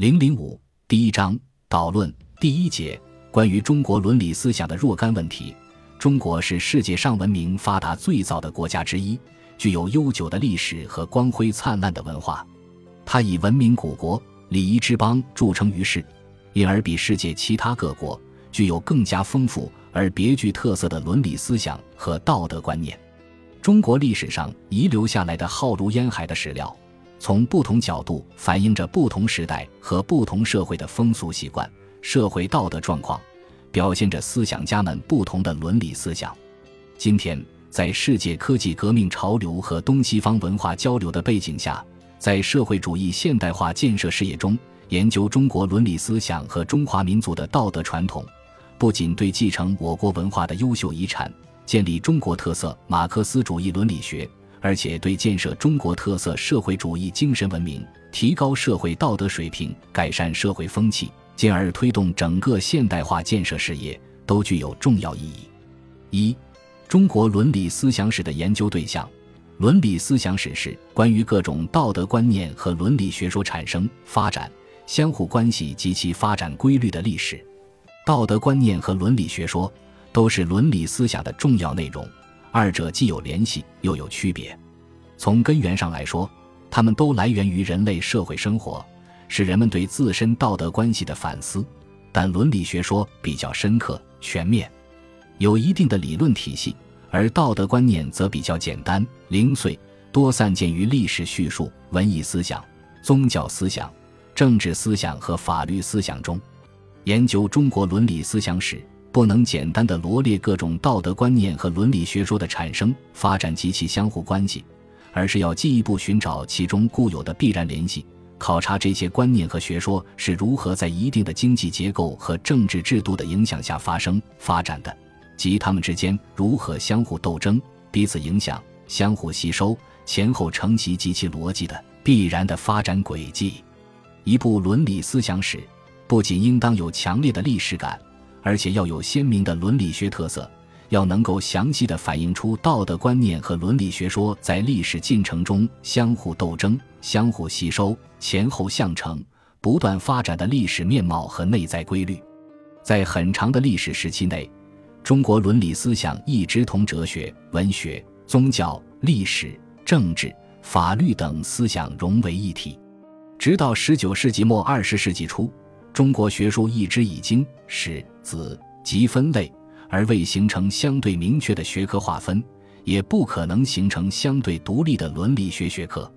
零零五第一章导论第一节关于中国伦理思想的若干问题。中国是世界上文明发达最早的国家之一，具有悠久的历史和光辉灿烂的文化。它以文明古国、礼仪之邦著称于世，因而比世界其他各国具有更加丰富而别具特色的伦理思想和道德观念。中国历史上遗留下来的浩如烟海的史料。从不同角度反映着不同时代和不同社会的风俗习惯、社会道德状况，表现着思想家们不同的伦理思想。今天，在世界科技革命潮流和东西方文化交流的背景下，在社会主义现代化建设事业中，研究中国伦理思想和中华民族的道德传统，不仅对继承我国文化的优秀遗产、建立中国特色马克思主义伦理学。而且对建设中国特色社会主义精神文明、提高社会道德水平、改善社会风气，进而推动整个现代化建设事业，都具有重要意义。一、中国伦理思想史的研究对象。伦理思想史是关于各种道德观念和伦理学说产生、发展、相互关系及其发展规律的历史。道德观念和伦理学说都是伦理思想的重要内容。二者既有联系，又有区别。从根源上来说，它们都来源于人类社会生活，是人们对自身道德关系的反思。但伦理学说比较深刻、全面，有一定的理论体系；而道德观念则比较简单、零碎，多散见于历史叙述、文艺思想、宗教思想、政治思想和法律思想中。研究中国伦理思想史。不能简单的罗列各种道德观念和伦理学说的产生、发展及其相互关系，而是要进一步寻找其中固有的必然联系，考察这些观念和学说是如何在一定的经济结构和政治制度的影响下发生、发展的，及他们之间如何相互斗争、彼此影响、相互吸收、前后承袭及其逻辑的必然的发展轨迹。一部伦理思想史，不仅应当有强烈的历史感。而且要有鲜明的伦理学特色，要能够详细的反映出道德观念和伦理学说在历史进程中相互斗争、相互吸收、前后相承、不断发展的历史面貌和内在规律。在很长的历史时期内，中国伦理思想一直同哲学、文学、宗教、历史、政治、法律等思想融为一体，直到十九世纪末二十世纪初。中国学术一直以经史子集分类，而未形成相对明确的学科划分，也不可能形成相对独立的伦理学学科。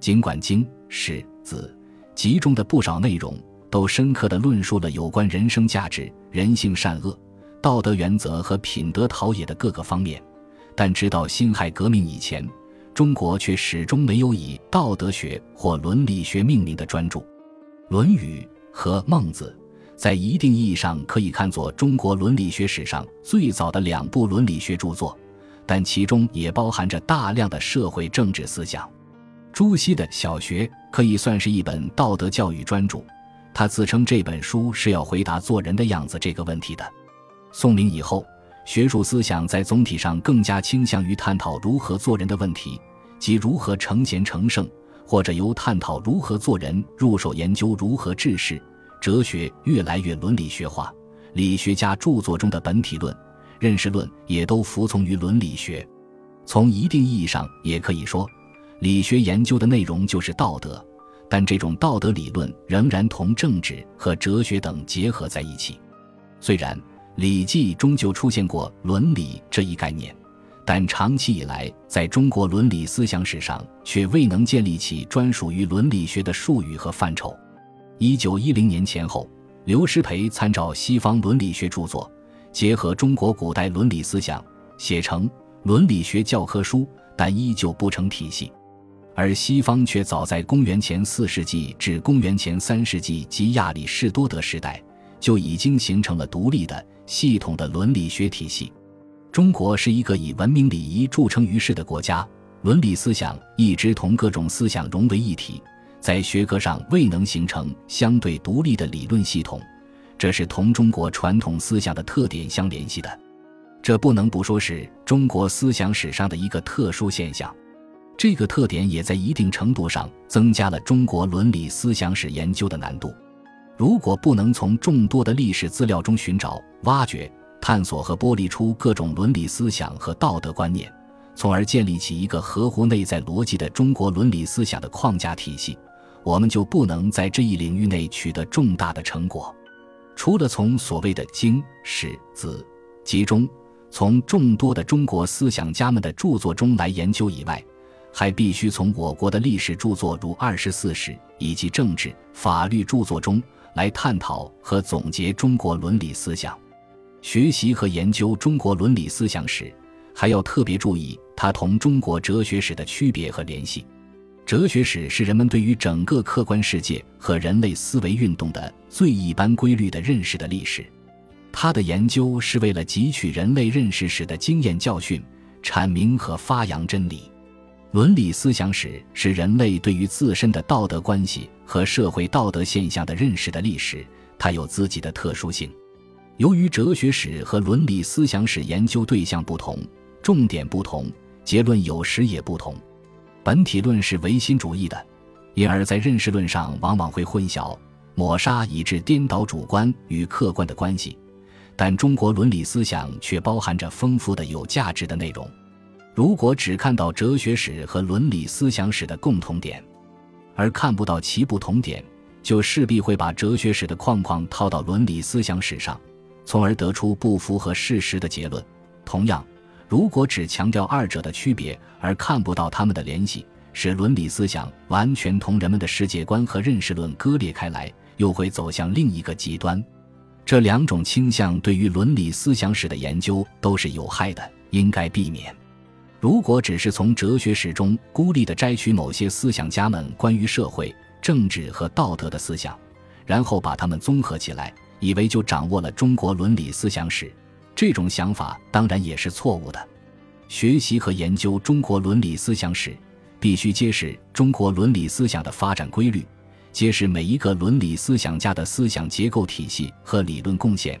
尽管经史子集中的不少内容都深刻地论述了有关人生价值、人性善恶、道德原则和品德陶冶的各个方面，但直到辛亥革命以前，中国却始终没有以道德学或伦理学命名的专著，《论语》。和《孟子》在一定意义上可以看作中国伦理学史上最早的两部伦理学著作，但其中也包含着大量的社会政治思想。朱熹的小学可以算是一本道德教育专著，他自称这本书是要回答做人的样子这个问题的。宋明以后，学术思想在总体上更加倾向于探讨如何做人的问题，即如何成贤成圣。或者由探讨如何做人入手研究如何治世，哲学越来越伦理学化，理学家著作中的本体论、认识论也都服从于伦理学。从一定意义上，也可以说，理学研究的内容就是道德，但这种道德理论仍然同政治和哲学等结合在一起。虽然《礼记》终究出现过“伦理”这一概念。但长期以来，在中国伦理思想史上却未能建立起专属于伦理学的术语和范畴。一九一零年前后，刘师培参照西方伦理学著作，结合中国古代伦理思想，写成伦理学教科书，但依旧不成体系。而西方却早在公元前四世纪至公元前三世纪及亚里士多德时代，就已经形成了独立的、系统的伦理学体系。中国是一个以文明礼仪著称于世的国家，伦理思想一直同各种思想融为一体，在学科上未能形成相对独立的理论系统，这是同中国传统思想的特点相联系的。这不能不说是中国思想史上的一个特殊现象。这个特点也在一定程度上增加了中国伦理思想史研究的难度。如果不能从众多的历史资料中寻找、挖掘、探索和剥离出各种伦理思想和道德观念，从而建立起一个合乎内在逻辑的中国伦理思想的框架体系，我们就不能在这一领域内取得重大的成果。除了从所谓的经史子集中，从众多的中国思想家们的著作中来研究以外，还必须从我国的历史著作如《二十四史》以及政治、法律著作中来探讨和总结中国伦理思想。学习和研究中国伦理思想史，还要特别注意它同中国哲学史的区别和联系。哲学史是人们对于整个客观世界和人类思维运动的最一般规律的认识的历史，它的研究是为了汲取人类认识史的经验教训，阐明和发扬真理。伦理思想史是人类对于自身的道德关系和社会道德现象的认识的历史，它有自己的特殊性。由于哲学史和伦理思想史研究对象不同，重点不同，结论有时也不同。本体论是唯心主义的，因而，在认识论上往往会混淆、抹杀，以致颠倒主观与客观的关系。但中国伦理思想却包含着丰富的有价值的内容。如果只看到哲学史和伦理思想史的共同点，而看不到其不同点，就势必会把哲学史的框框套到伦理思想史上，从而得出不符合事实的结论。同样，如果只强调二者的区别，而看不到他们的联系，使伦理思想完全同人们的世界观和认识论割裂开来，又会走向另一个极端。这两种倾向对于伦理思想史的研究都是有害的，应该避免。如果只是从哲学史中孤立地摘取某些思想家们关于社会、政治和道德的思想，然后把它们综合起来，以为就掌握了中国伦理思想史。这种想法当然也是错误的。学习和研究中国伦理思想史，必须揭示中国伦理思想的发展规律，揭示每一个伦理思想家的思想结构体系和理论贡献，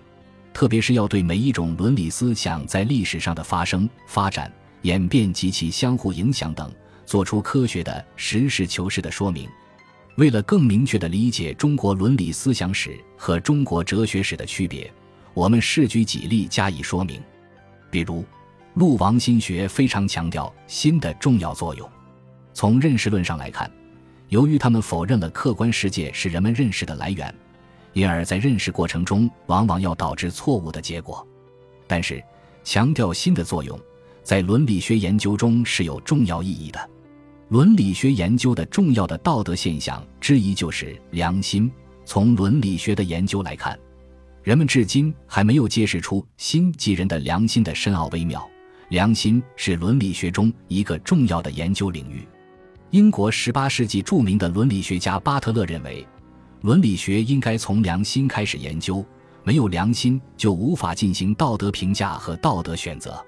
特别是要对每一种伦理思想在历史上的发生、发展、演变及其相互影响等，做出科学的、实事求是的说明。为了更明确地理解中国伦理思想史和中国哲学史的区别。我们试举几例加以说明，比如，陆王心学非常强调心的重要作用。从认识论上来看，由于他们否认了客观世界是人们认识的来源，因而，在认识过程中往往要导致错误的结果。但是，强调心的作用，在伦理学研究中是有重要意义的。伦理学研究的重要的道德现象之一就是良心。从伦理学的研究来看。人们至今还没有揭示出心即人的良心的深奥微妙。良心是伦理学中一个重要的研究领域。英国18世纪著名的伦理学家巴特勒认为，伦理学应该从良心开始研究，没有良心就无法进行道德评价和道德选择。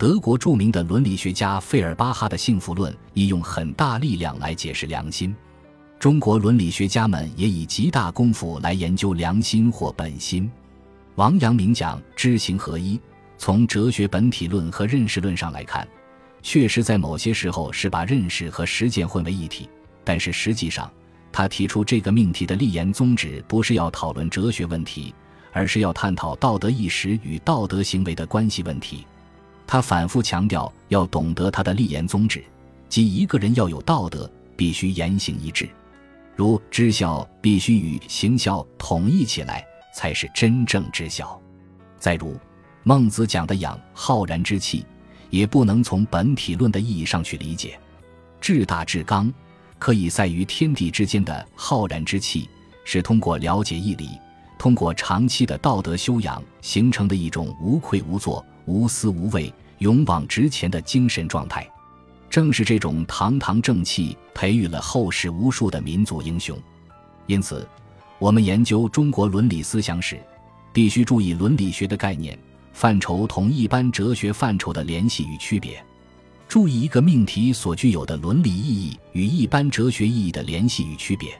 德国著名的伦理学家费尔巴哈的幸福论亦用很大力量来解释良心。中国伦理学家们也以极大功夫来研究良心或本心。王阳明讲知行合一，从哲学本体论和认识论上来看，确实在某些时候是把认识和实践混为一体。但是实际上，他提出这个命题的立言宗旨不是要讨论哲学问题，而是要探讨道德意识与道德行为的关系问题。他反复强调要懂得他的立言宗旨，即一个人要有道德，必须言行一致。如知孝必须与行孝统一起来，才是真正知孝。再如孟子讲的养浩然之气，也不能从本体论的意义上去理解。至大至刚，可以在于天地之间的浩然之气，是通过了解义理，通过长期的道德修养形成的一种无愧无作、无私无畏、勇往直前的精神状态。正是这种堂堂正气，培育了后世无数的民族英雄。因此，我们研究中国伦理思想史，必须注意伦理学的概念范畴同一般哲学范畴的联系与区别，注意一个命题所具有的伦理意义与一般哲学意义的联系与区别。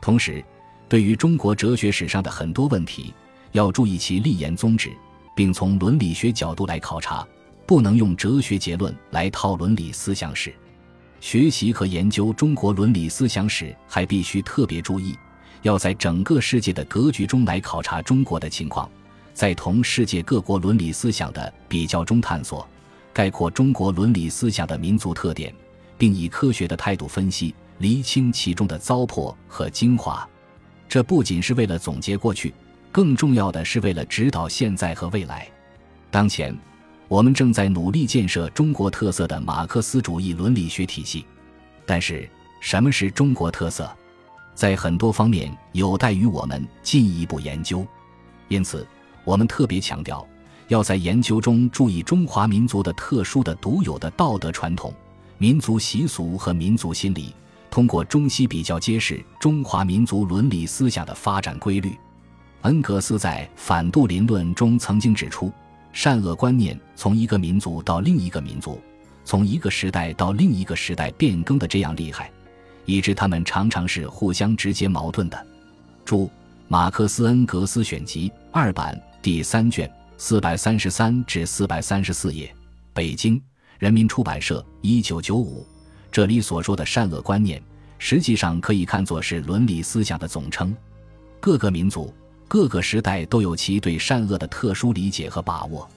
同时，对于中国哲学史上的很多问题，要注意其立言宗旨，并从伦理学角度来考察。不能用哲学结论来套伦理思想史。学习和研究中国伦理思想史，还必须特别注意，要在整个世界的格局中来考察中国的情况，在同世界各国伦理思想的比较中探索、概括中国伦理思想的民族特点，并以科学的态度分析、厘清其中的糟粕和精华。这不仅是为了总结过去，更重要的是为了指导现在和未来。当前，我们正在努力建设中国特色的马克思主义伦理学体系。但是，什么是中国特色，在很多方面有待于我们进一步研究。因此，我们特别强调，要在研究中注意中华民族的特殊的、独有的道德传统、民族习俗和民族心理。通过中西比较，揭示中华民族伦理思想的发展规律。恩格斯在《反杜林论》中曾经指出，善恶观念从一个民族到另一个民族，从一个时代到另一个时代变更的这样厉害，以致他们常常是互相直接矛盾的。注：马克思恩格斯选集二版第三卷四百三十三至四百三十四页，北京人民出版社，一九九五。这里所说的善恶观念，实际上可以看作是伦理思想的总称。各个民族、各个时代都有其对善恶的特殊理解和把握。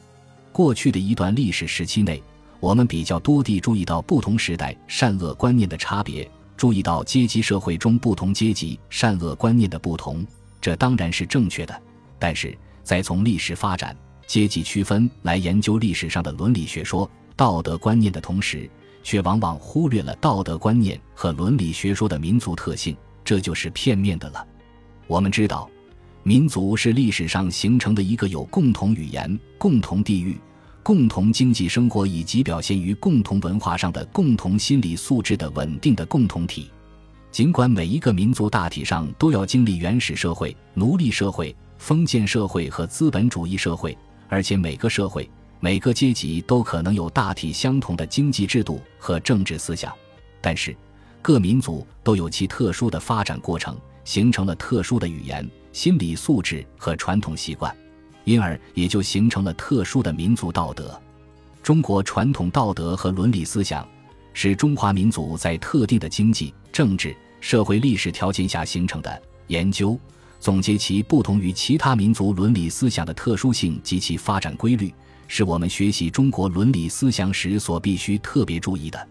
过去的一段历史时期内，我们比较多地注意到不同时代善恶观念的差别，注意到阶级社会中不同阶级善恶观念的不同，这当然是正确的。但是在从历史发展、阶级区分来研究历史上的伦理学说、道德观念的同时，却往往忽略了道德观念和伦理学说的民族特性，这就是片面的了。我们知道，民族是历史上形成的一个有共同语言、共同地域、共同经济生活以及表现于共同文化上的共同心理素质的稳定的共同体。尽管每一个民族大体上都要经历原始社会、奴隶社会、封建社会和资本主义社会，而且每个社会。每个阶级都可能有大体相同的经济制度和政治思想，但是各民族都有其特殊的发展过程，形成了特殊的语言、心理素质和传统习惯，因而也就形成了特殊的民族道德。中国传统道德和伦理思想是中华民族在特定的经济、政治、社会历史条件下形成的。研究总结其不同于其他民族伦理思想的特殊性及其发展规律。是我们学习中国伦理思想时所必须特别注意的。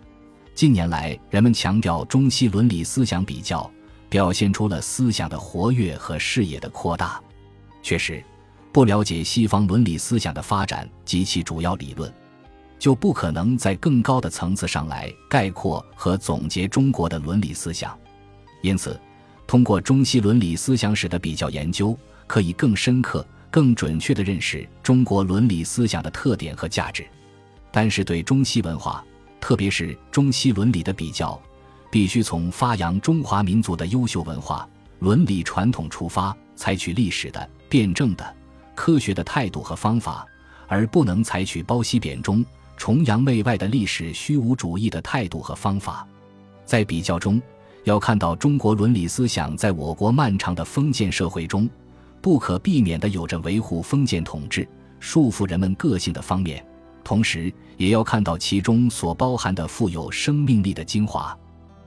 近年来，人们强调中西伦理思想比较，表现出了思想的活跃和视野的扩大。确实，不了解西方伦理思想的发展及其主要理论，就不可能在更高的层次上来概括和总结中国的伦理思想。因此，通过中西伦理思想史的比较研究，可以更深刻。更准确地认识中国伦理思想的特点和价值，但是对中西文化，特别是中西伦理的比较，必须从发扬中华民族的优秀文化伦理传统出发，采取历史的、辩证的、科学的态度和方法，而不能采取褒西贬中、崇洋媚外的历史虚无主义的态度和方法。在比较中，要看到中国伦理思想在我国漫长的封建社会中。不可避免的有着维护封建统治、束缚人们个性的方面，同时也要看到其中所包含的富有生命力的精华。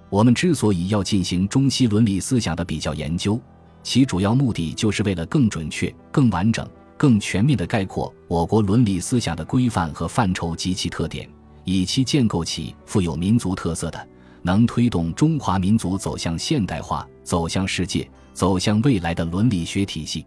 我们之所以要进行中西伦理思想的比较研究，其主要目的就是为了更准确、更完整、更全面的概括我国伦理思想的规范和范畴及其特点，以期建构起富有民族特色的、能推动中华民族走向现代化、走向世界。走向未来的伦理学体系。